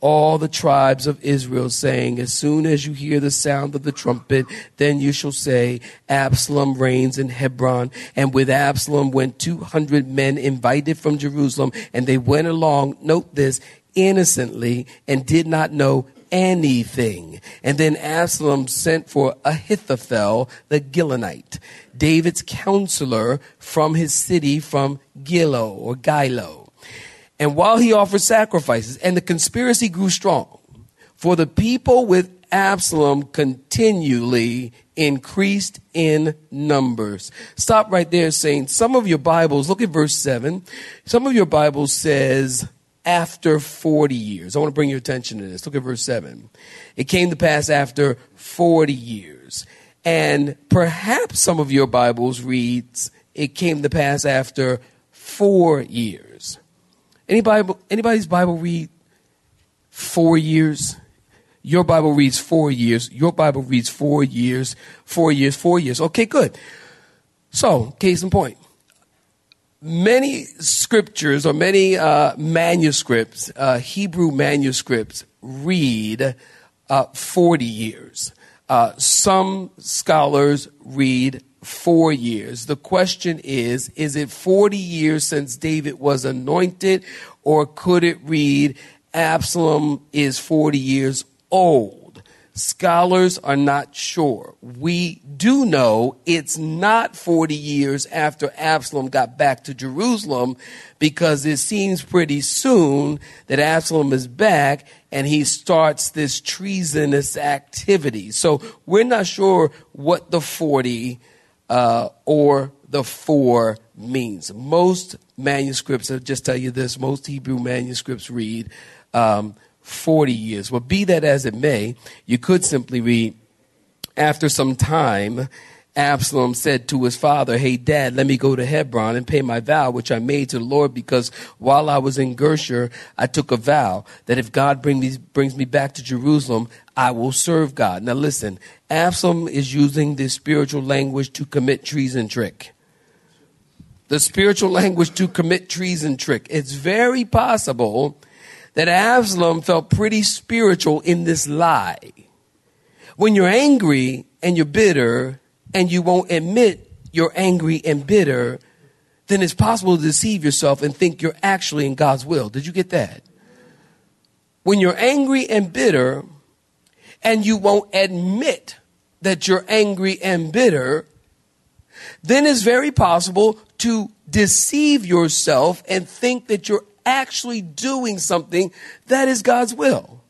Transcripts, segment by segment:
all the tribes of Israel, saying, As soon as you hear the sound of the trumpet, then you shall say, Absalom reigns in Hebron. And with Absalom went 200 men invited from Jerusalem, and they went along, note this, innocently, and did not know anything. And then Absalom sent for Ahithophel the Gilonite, David's counselor from his city from Gilo or Gilo. And while he offered sacrifices, and the conspiracy grew strong, for the people with Absalom continually increased in numbers. Stop right there saying, some of your Bibles, look at verse 7. Some of your Bibles says, after 40 years. I want to bring your attention to this. Look at verse 7. It came to pass after 40 years. And perhaps some of your Bibles reads, it came to pass after four years. Any Bible, anybody's Bible read four years? Your Bible reads four years. Your Bible reads four years, four years, four years. Okay, good. So, case in point. Many scriptures or many uh, manuscripts, uh, Hebrew manuscripts, read uh, 40 years. Uh, some scholars read four years. The question is, is it 40 years since David was anointed or could it read Absalom is 40 years old? Scholars are not sure. We do know it's not 40 years after Absalom got back to Jerusalem because it seems pretty soon that Absalom is back and he starts this treasonous activity. So we're not sure what the 40 uh, or the four means. Most manuscripts, I'll just tell you this, most Hebrew manuscripts read um, 40 years. Well, be that as it may, you could simply read, after some time, Absalom said to his father, Hey, dad, let me go to Hebron and pay my vow, which I made to the Lord, because while I was in Geshur, I took a vow that if God bring me, brings me back to Jerusalem, I will serve God. Now listen, Absalom is using this spiritual language to commit treason trick. The spiritual language to commit treason trick. It's very possible that Absalom felt pretty spiritual in this lie. When you're angry and you're bitter, and you won't admit you're angry and bitter, then it's possible to deceive yourself and think you're actually in God's will. Did you get that? When you're angry and bitter and you won't admit that you're angry and bitter, then it's very possible to deceive yourself and think that you're actually doing something that is God's will.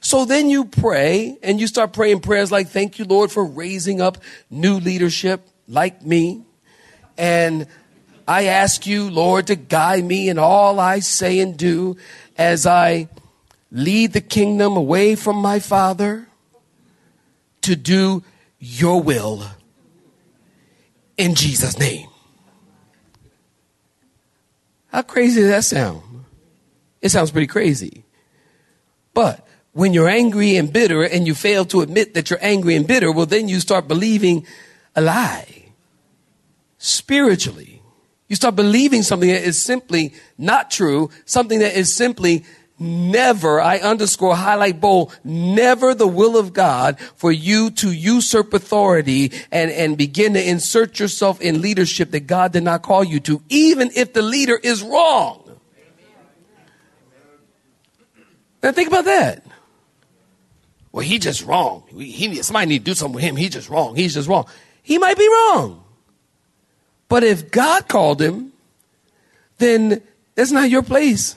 So then you pray and you start praying prayers like, thank you, Lord, for raising up new leadership like me. And I ask you, Lord, to guide me in all I say and do as I lead the kingdom away from my Father to do your will in Jesus' name. How crazy does that sound? It sounds pretty crazy. But when you're angry and bitter and you fail to admit that you're angry and bitter, well, then you start believing a lie spiritually. You start believing something that is simply not true, something that is simply never, I underscore, highlight bold, never the will of God for you to usurp authority and, and begin to insert yourself in leadership that God did not call you to, even if the leader is wrong. Now think about that. well, he just wrong. He, he, somebody need to do something with him. He's just wrong. He's just wrong. He might be wrong. But if God called him, then that's not your place.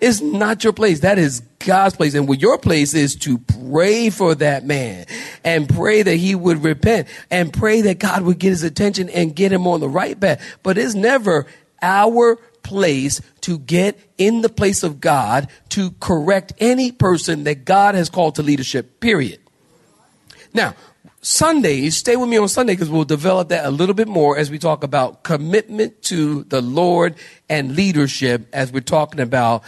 It's not your place. That is God's place. And what your place is to pray for that man and pray that he would repent and pray that God would get his attention and get him on the right path. But it's never our place to get in the place of God to correct any person that God has called to leadership, period. Now, Sundays, stay with me on Sunday because we'll develop that a little bit more as we talk about commitment to the Lord and leadership as we're talking about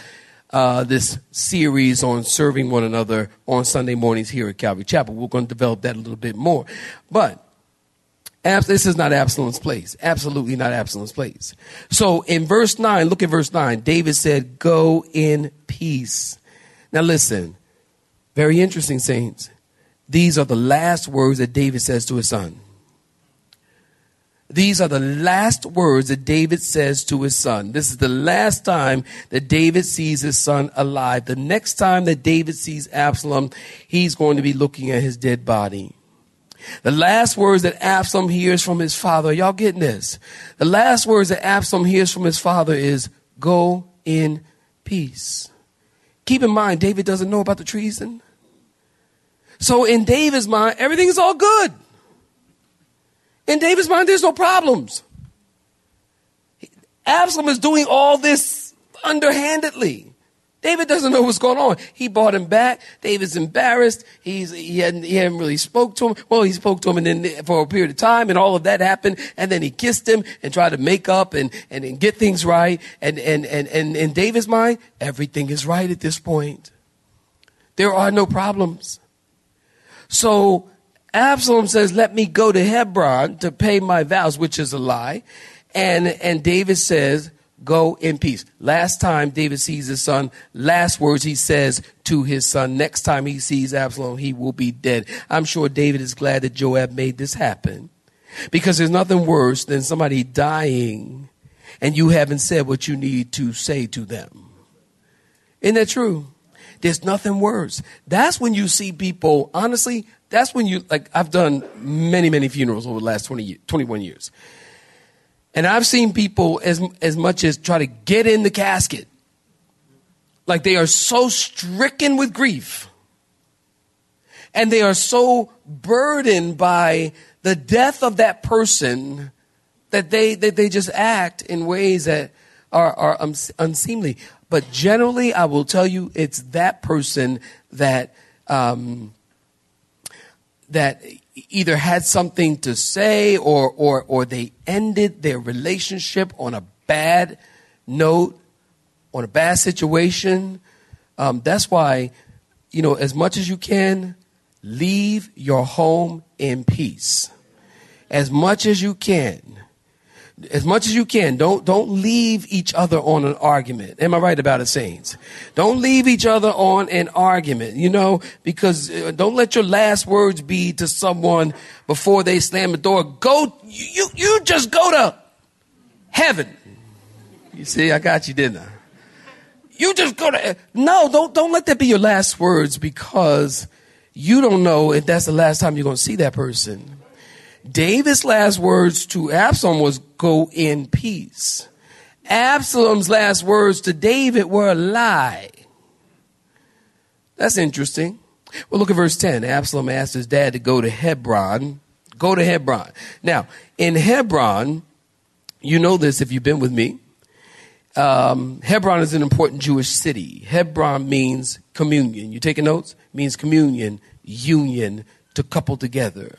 uh, this series on serving one another on Sunday mornings here at Calvary Chapel. We're going to develop that a little bit more. But this is not Absalom's place. Absolutely not Absalom's place. So in verse 9, look at verse 9. David said, Go in peace. Now listen, very interesting, saints. These are the last words that David says to his son. These are the last words that David says to his son. This is the last time that David sees his son alive. The next time that David sees Absalom, he's going to be looking at his dead body. The last words that Absalom hears from his father, y'all getting this? The last words that Absalom hears from his father is, go in peace. Keep in mind, David doesn't know about the treason. So in David's mind, everything is all good. In David's mind, there's no problems. Absalom is doing all this underhandedly. David doesn't know what's going on. He brought him back. David's embarrassed. He's, he hadn't, he hadn't really spoke to him. Well, he spoke to him and then for a period of time and all of that happened. And then he kissed him and tried to make up and, and, and get things right. And, and, and, and in David's mind, everything is right at this point. There are no problems. So Absalom says, let me go to Hebron to pay my vows, which is a lie. And, and David says, go in peace. Last time David sees his son, last words he says to his son, next time he sees Absalom, he will be dead. I'm sure David is glad that Joab made this happen because there's nothing worse than somebody dying and you haven't said what you need to say to them. Isn't that true? There's nothing worse. That's when you see people, honestly, that's when you, like, I've done many, many funerals over the last 20, 21 years. And I've seen people as, as much as try to get in the casket. Like they are so stricken with grief. And they are so burdened by the death of that person that they, that they just act in ways that are, are unseemly. But generally, I will tell you, it's that person that, um, that either had something to say or, or, or they ended their relationship on a bad note, on a bad situation. Um, that's why, you know, as much as you can, leave your home in peace. As much as you can as much as you can, don't, don't leave each other on an argument. Am I right about it, saints? Don't leave each other on an argument, you know, because uh, don't let your last words be to someone before they slam the door. Go, you, you just go to heaven. You see, I got you, didn't I? You just go to, no, don't, don't let that be your last words because you don't know if that's the last time you're going to see that person. David's last words to Absalom was go in peace. Absalom's last words to David were a lie. That's interesting. Well, look at verse 10. Absalom asked his dad to go to Hebron. Go to Hebron. Now, in Hebron, you know this if you've been with me. Um, Hebron is an important Jewish city. Hebron means communion. You taking notes? It means communion, union, to couple together.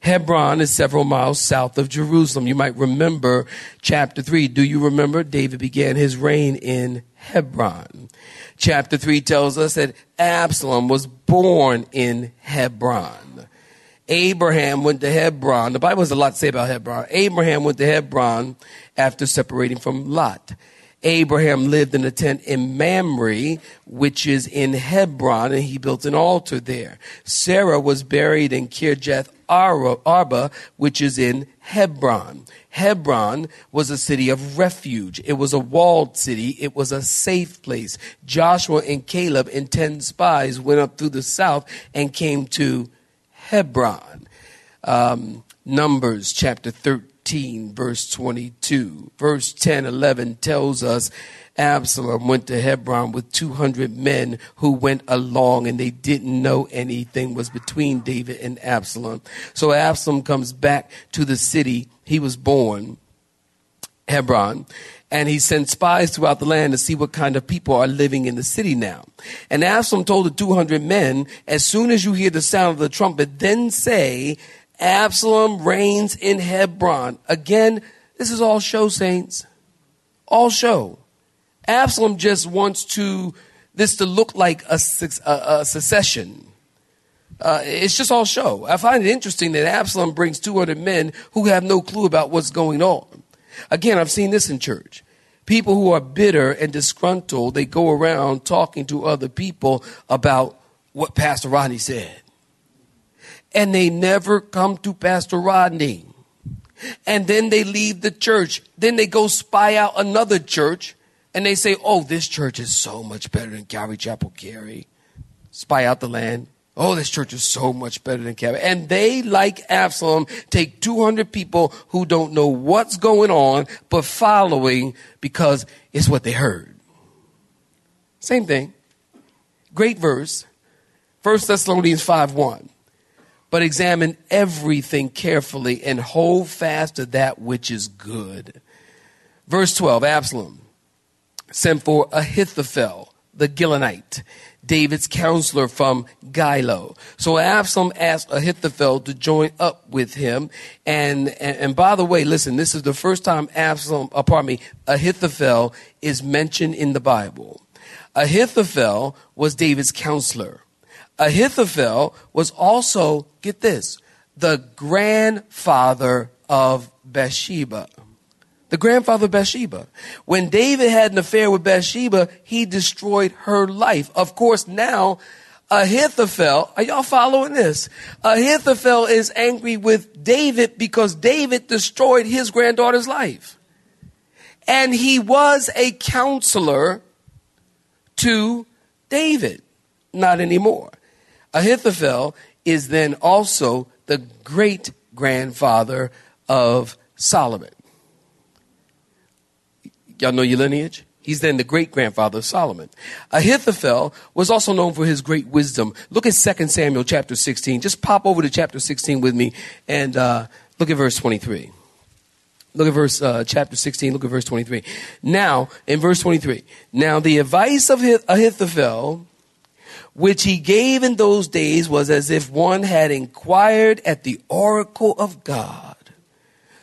Hebron is several miles south of Jerusalem. You might remember chapter 3. Do you remember? David began his reign in Hebron. Chapter 3 tells us that Absalom was born in Hebron. Abraham went to Hebron. The Bible has a lot to say about Hebron. Abraham went to Hebron after separating from Lot. Abraham lived in a tent in Mamre, which is in Hebron, and he built an altar there. Sarah was buried in Kirjath Arba, which is in Hebron. Hebron was a city of refuge. It was a walled city. It was a safe place. Joshua and Caleb and ten spies went up through the south and came to Hebron. Um, Numbers chapter 13, verse 22. Verse 10, 11 tells us Absalom went to Hebron with 200 men who went along and they didn't know anything was between David and Absalom. So Absalom comes back to the city he was born, Hebron, and he sent spies throughout the land to see what kind of people are living in the city now. And Absalom told the 200 men, as soon as you hear the sound of the trumpet, then say, Absalom reigns in Hebron. Again, this is all show, saints. All show. Absalom just wants to this to look like a, a, a secession. Uh, it's just all show. I find it interesting that Absalom brings 200 men who have no clue about what's going on. Again, I've seen this in church. People who are bitter and disgruntled, they go around talking to other people about what Pastor Rodney said. And they never come to Pastor Rodney. And then they leave the church. Then they go spy out another church and they say, oh, this church is so much better than Calvary Chapel Cary. Spy out the land. Oh, this church is so much better than Calvary. And they, like Absalom, take 200 people who don't know what's going on, but following because it's what they heard. Same thing. Great verse. 1 Thessalonians 5 1. But examine everything carefully and hold fast to that which is good. Verse 12, Absalom sent for Ahithophel, the Gilonite, David's counselor from Gilo. So Absalom asked Ahithophel to join up with him. And, and, and by the way, listen, this is the first time Absalom, uh, pardon me, Ahithophel is mentioned in the Bible. Ahithophel was David's counselor. Ahithophel was also, get this, the grandfather of Bathsheba the grandfather of Bathsheba. When David had an affair with Bathsheba, he destroyed her life. Of course, now Ahithophel, are y'all following this? Ahithophel is angry with David because David destroyed his granddaughter's life. And he was a counselor to David. Not anymore. Ahithophel is then also the great grandfather of Solomon. Y'all know your lineage? He's then the great grandfather of Solomon. Ahithophel was also known for his great wisdom. Look at 2 Samuel chapter 16. Just pop over to chapter 16 with me and uh, look at verse 23. Look at verse uh, chapter 16. Look at verse 23. Now, in verse 23, now the advice of Ahithophel, which he gave in those days, was as if one had inquired at the oracle of God.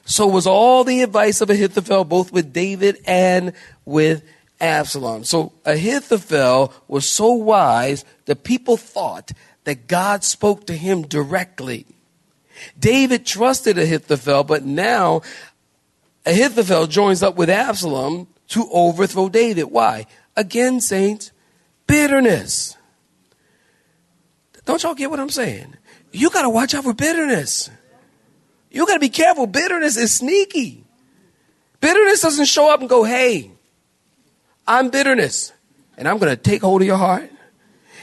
So was all the advice of Ahithophel, both with David and with Absalom. So Ahithophel was so wise that people thought that God spoke to him directly. David trusted Ahithophel, but now Ahithophel joins up with Absalom to overthrow David. Why? Again, saints, bitterness. Don't y'all get what I'm saying? You got to watch out for bitterness. You got to be careful. Bitterness is sneaky. Bitterness doesn't show up and go, hey, I'm bitterness. And I'm going to take hold of your heart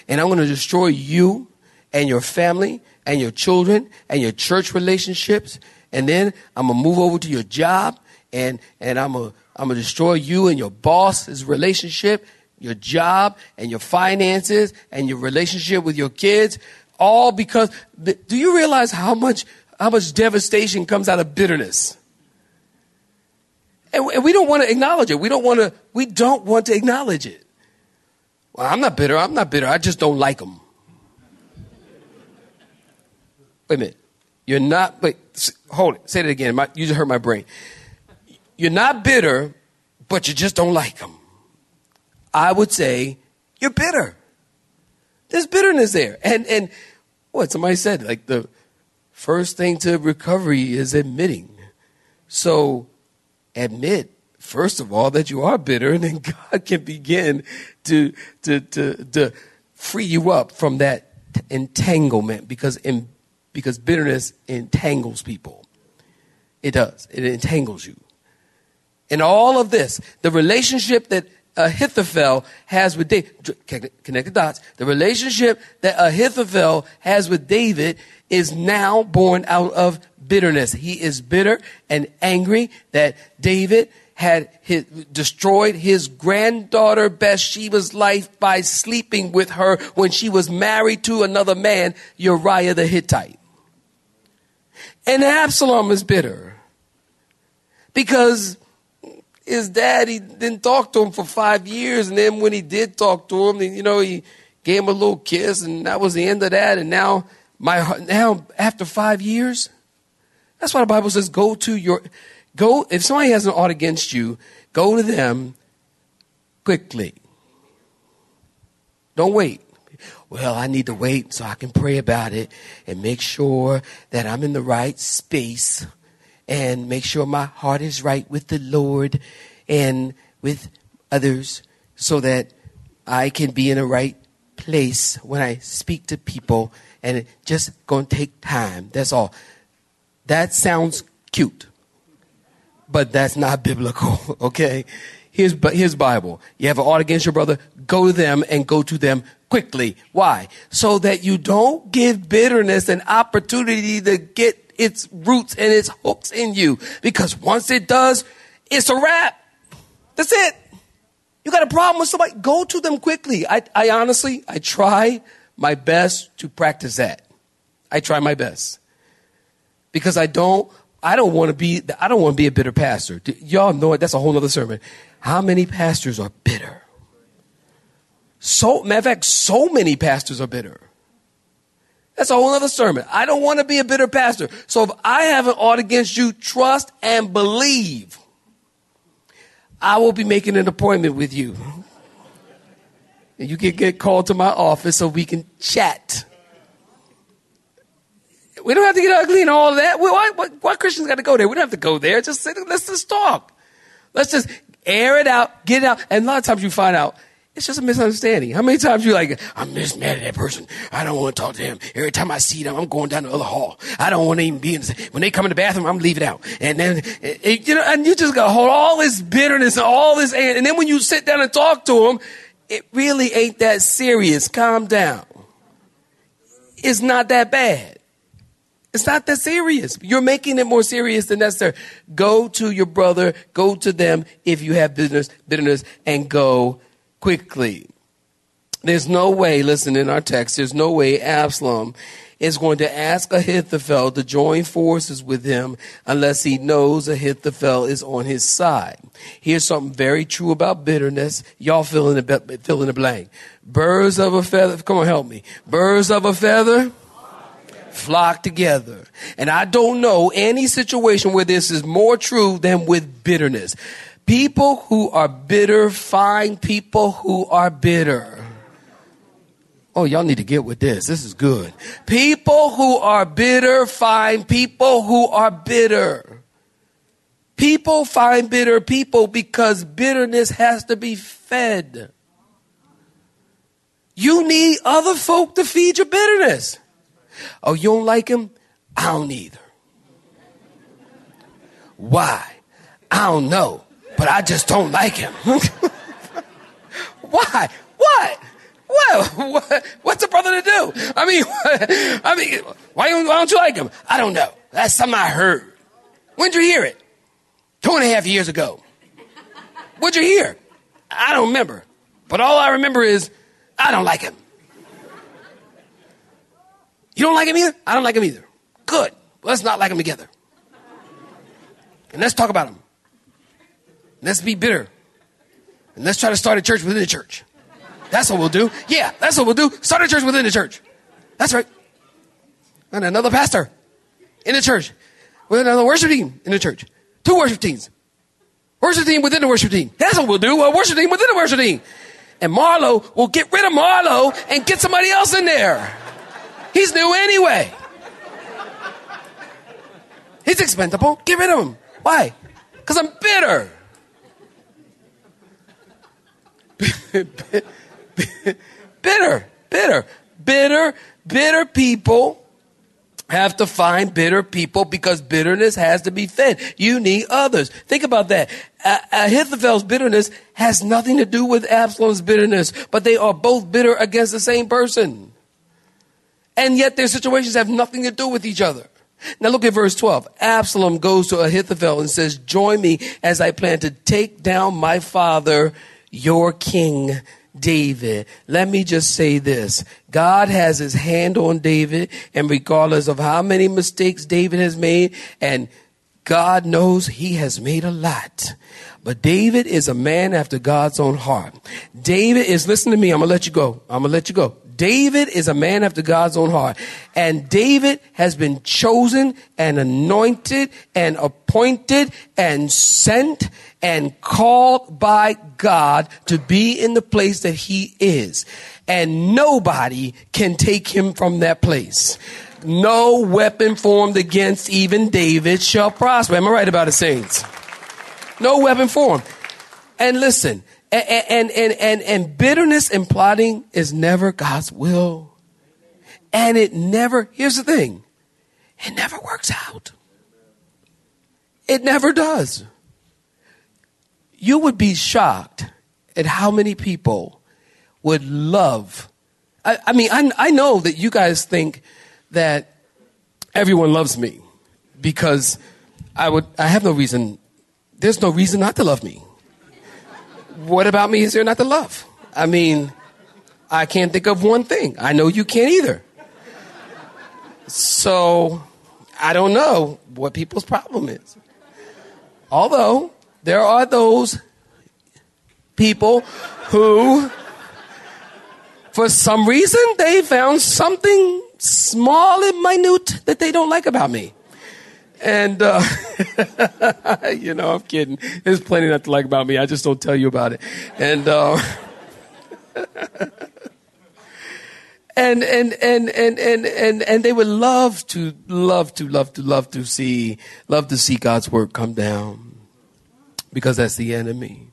and I'm going to destroy you and your family and your children and your church relationships. And then I'm going to move over to your job and, and I'm going to I'm going to destroy you and your boss's relationship, your job and your finances and your relationship with your kids. All because, do you realize how much how much devastation comes out of bitterness. And we don't want to acknowledge it. We don't want to, we don't want to acknowledge it. Well, I'm not bitter. I'm not bitter. I just don't like them. Wait a minute. You're not, wait, hold it. Say it again. My, you just hurt my brain. You're not bitter, but you just don't like them. I would say you're bitter. There's bitterness there. And, and what somebody said, like the, First thing to recovery is admitting. So admit, first of all, that you are bitter, and then God can begin to, to, to, to free you up from that entanglement because, in, because bitterness entangles people. It does. It entangles you. In all of this, the relationship that Ahithophel has with David, connect the dots, the relationship that Ahithophel has with David is now born out of bitterness. He is bitter and angry that David had his, destroyed his granddaughter Bathsheba's life by sleeping with her when she was married to another man, Uriah the Hittite. And Absalom is bitter because his dad, he didn't talk to him for five years. And then when he did talk to him, you know, he gave him a little kiss and that was the end of that. And now, my, now after five years, that's why the Bible says, go to your, go, if somebody has an ought against you, go to them quickly. Don't wait. Well, I need to wait so I can pray about it and make sure that I'm in the right space and make sure my heart is right with the Lord and with others so that I can be in a right place when I speak to people and it just going to take time. That's all. That sounds cute, but that's not biblical, okay? Here's, here's Bible. You have an ought against your brother, go to them and go to them quickly. Why? So that you don't give bitterness an opportunity to get its roots and its hooks in you. Because once it does, it's a wrap. That's it. You got a problem with somebody, go to them quickly. I, I honestly, I try my best to practice that. I try my best. Because I don't, I don't want to be, I don't want to be a bitter pastor. Y'all know it. That's a whole other sermon. How many pastors are bitter? So, matter of fact, so many pastors are bitter. That's a whole other sermon. I don't want to be a bitter pastor. So if I have an ought against you, trust and believe. I will be making an appointment with you. And you can get called to my office so we can chat. We don't have to get ugly and all that. Why, why, why Christians got to go there? We don't have to go there. Just sit, let's just talk. Let's just air it out, get it out. And a lot of times you find out it's just a misunderstanding. How many times you like, I'm just mad at that person. I don't want to talk to him. Every time I see them, I'm going down the other hall. I don't want to even be in the, when they come in the bathroom, I'm leaving out. And then, it, you know, and you just got hold all this bitterness and all this, and then when you sit down and talk to them, it really ain't that serious. Calm down. It's not that bad. It's not that serious. You're making it more serious than necessary. Go to your brother, go to them if you have business, bitterness, and go quickly. There's no way, listen in our text, there's no way Absalom is going to ask Ahithophel to join forces with him unless he knows Ahithophel is on his side. Here's something very true about bitterness. Y'all fill in the, fill in the blank. Birds of a feather, come on, help me. Birds of a feather flock together. And I don't know any situation where this is more true than with bitterness. People who are bitter find people who are bitter. Oh, y'all need to get with this. This is good. People who are bitter find people who are bitter. People find bitter people because bitterness has to be fed. You need other folk to feed your bitterness. Oh, you don't like him? I don't either. Why? I don't know but I just don't like him. Why? What? What? What's a brother to do? I mean, I mean, why why don't you like him? I don't know. That's something I heard. When'd you hear it? Two and a half years ago. What'd you hear? I don't remember. But all I remember is I don't like him. You don't like him either? I don't like him either. Good. Let's not like him together. And let's talk about him. Let's be bitter. And let's try to start a church within the church. That's what we'll do. Yeah, that's what we'll do. Start a church within the church. That's right. And another pastor in the church. With another worship team in the church. Two worship teams. Worship team within the worship team. That's what we'll do. A worship team within the worship team. And Marlo will get rid of Marlo and get somebody else in there. He's new anyway. He's expendable. Get rid of him. Why? Because I'm bitter. Bitter, bitter, bitter, bitter people have to find bitter people because bitterness has to be fed. You need others. Think about that. Ahithophel's bitterness has nothing to do with Absalom's bitterness, but they are both bitter against the same person. And yet their situations have nothing to do with each other. Now look at verse 12. Absalom goes to Ahithophel and says, join me as I plan to take down my father, your king, David. Let me just say this. God has his hand on David, and regardless of how many mistakes David has made, and God knows he has made a lot. But David is a man after God's own heart. David is, listen to me, I'm gonna let you go. I'm gonna let you go. David is a man after God's own heart. And David has been chosen and anointed and appointed and sent and called by God to be in the place that he is. And nobody can take him from that place. No weapon formed against even David shall prosper. Am I right about it, saints? No weapon formed. And listen, and, and, and, and bitterness and plotting is never God's will. And it never, here's the thing, it never works out. It never does. You would be shocked at how many people would love. I, I mean, I, I know that you guys think that everyone loves me because I would, I have no reason, there's no reason not to love me what about me is there not to love? I mean, I can't think of one thing. I know you can't either. So, I don't know what people's problem is. Although, there are those people who, for some reason, they found something small and minute that they don't like about me. And, uh, you know, I'm kidding. There's plenty not to like about me. I just don't tell you about it. And, uh, and, and, and, and, and, and, and they would love to, love to, love to, love to see, love to see God's word come down because that's the enemy.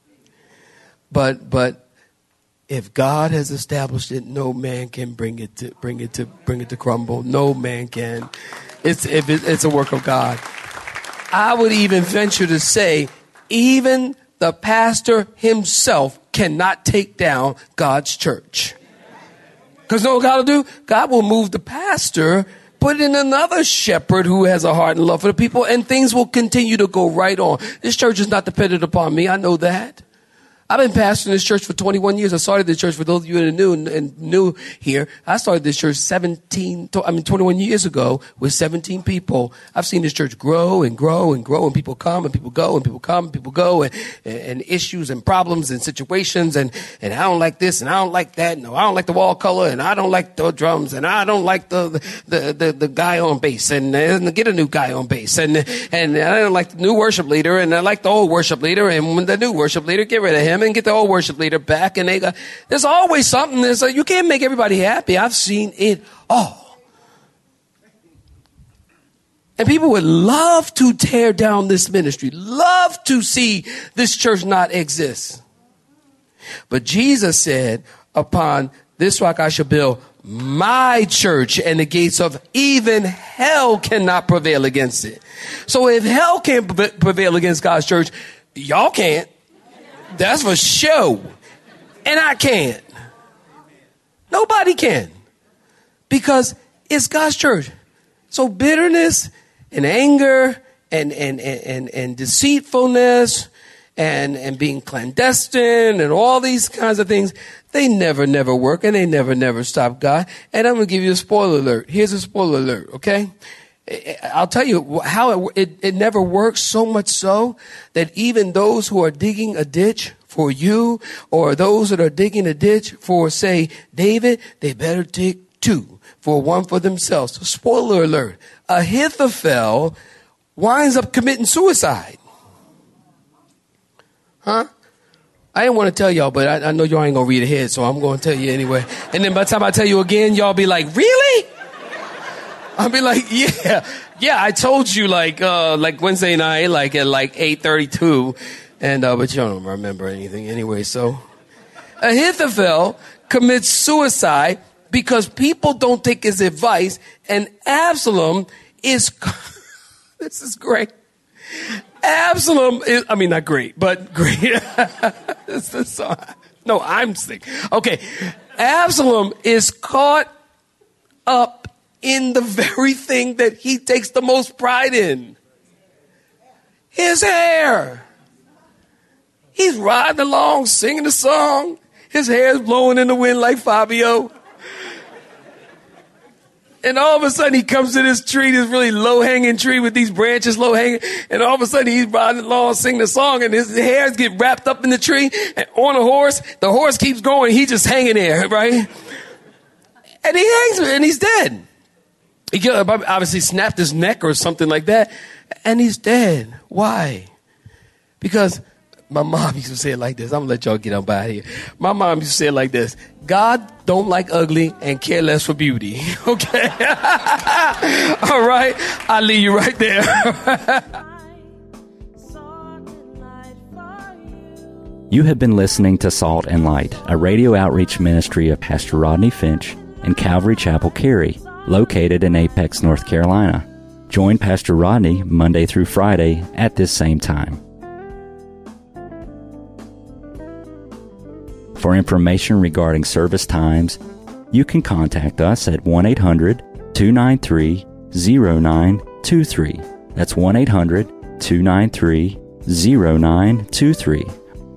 But, but, if God has established it, no man can bring it to bring it to bring it to crumble. No man can. It's, it's a work of God. I would even venture to say, even the pastor himself cannot take down God's church. Because know what God will do? God will move the pastor, put in another shepherd who has a heart and love for the people, and things will continue to go right on. This church is not dependent upon me. I know that. I've been pastoring this church for 21 years. I started this church for those of you that are new and new here. I started this church 17, I mean 21 years ago with 17 people. I've seen this church grow and grow and grow and people come and people go and people come and people go and, and issues and problems and situations and, and I don't like this and I don't like that. No, I don't like the wall color and I don't like the drums and I don't like the, the, the, the guy on bass and, and get a new guy on bass and, and I don't like the new worship leader and I like the old worship leader and when the new worship leader, get rid of him and get the old worship leader back. And they go, there's always something. There's like, you can't make everybody happy. I've seen it all. And people would love to tear down this ministry, love to see this church not exist. But Jesus said, upon this rock I shall build my church and the gates of even hell cannot prevail against it. So if hell can't prevail against God's church, y'all can't. That's for sure. And I can't. Nobody can. Because it's God's church. So bitterness and anger and, and, and, and, deceitfulness and, and being clandestine and all these kinds of things, they never, never work and they never, never stop God. And I'm going to give you a spoiler alert. Here's a spoiler alert, okay? I'll tell you how it, it, it never works so much so that even those who are digging a ditch for you or those that are digging a ditch for, say, David, they better dig two for one for themselves. Spoiler alert. Ahithophel winds up committing suicide. Huh? I didn't want to tell y'all, but I, I know y'all ain't gonna read ahead, so I'm gonna tell you anyway. And then by the time I tell you again, y'all be like, really? I'll be like, yeah, yeah, I told you like, uh, like Wednesday night, like at like 8.32. And, uh, but you don't remember anything anyway, so. Ahithophel commits suicide because people don't take his advice, and Absalom is. this is great. Absalom is, I mean, not great, but great. this is so, no, I'm sick. Okay. Absalom is caught up in the very thing that he takes the most pride in his hair. He's riding along, singing a song. His hair's blowing in the wind like Fabio. And all of a sudden he comes to this tree, this really low hanging tree with these branches low hanging. And all of a sudden he's riding along, singing a song and his hairs get wrapped up in the tree and on a horse. The horse keeps going. He's just hanging there, right? And he hangs and he's dead. He obviously snapped his neck or something like that. And he's dead. Why? Because my mom used to say it like this. I'm gonna let y'all get up out of here. My mom used to say it like this: God don't like ugly and care less for beauty. Okay. All right. I'll leave you right there. you have been listening to Salt and Light, a radio outreach ministry of Pastor Rodney Finch and Calvary Chapel Cary, located in Apex, North Carolina. Join Pastor Rodney Monday through Friday at this same time. For information regarding service times, you can contact us at 1 800 293 0923. That's 1 800 293 0923.